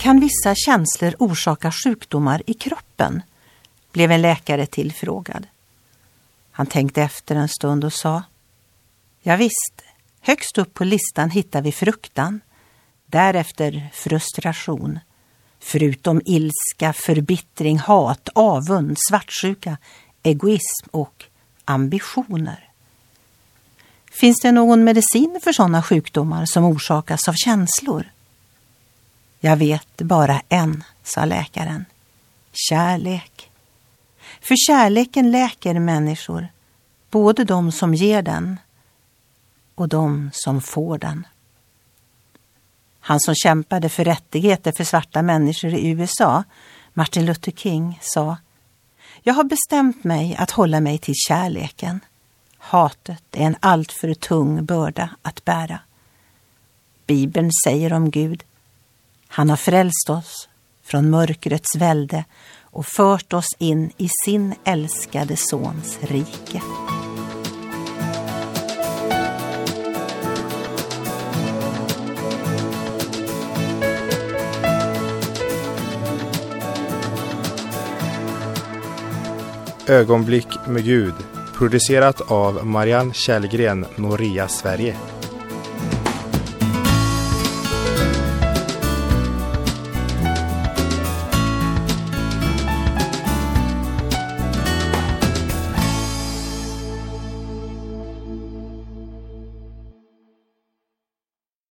Kan vissa känslor orsaka sjukdomar i kroppen? blev en läkare tillfrågad. Han tänkte efter en stund och sa Ja visst, högst upp på listan hittar vi fruktan, därefter frustration, förutom ilska, förbittring, hat, avund, svartsjuka, egoism och ambitioner. Finns det någon medicin för sådana sjukdomar som orsakas av känslor? Jag vet bara en, sa läkaren. Kärlek. För kärleken läker människor, både de som ger den och de som får den. Han som kämpade för rättigheter för svarta människor i USA, Martin Luther King, sa Jag har bestämt mig att hålla mig till kärleken. Hatet är en alltför tung börda att bära. Bibeln säger om Gud han har frälst oss från mörkrets välde och fört oss in i sin älskade Sons rike. Ögonblick med Gud producerat av Marianne Källgren, Noria Sverige.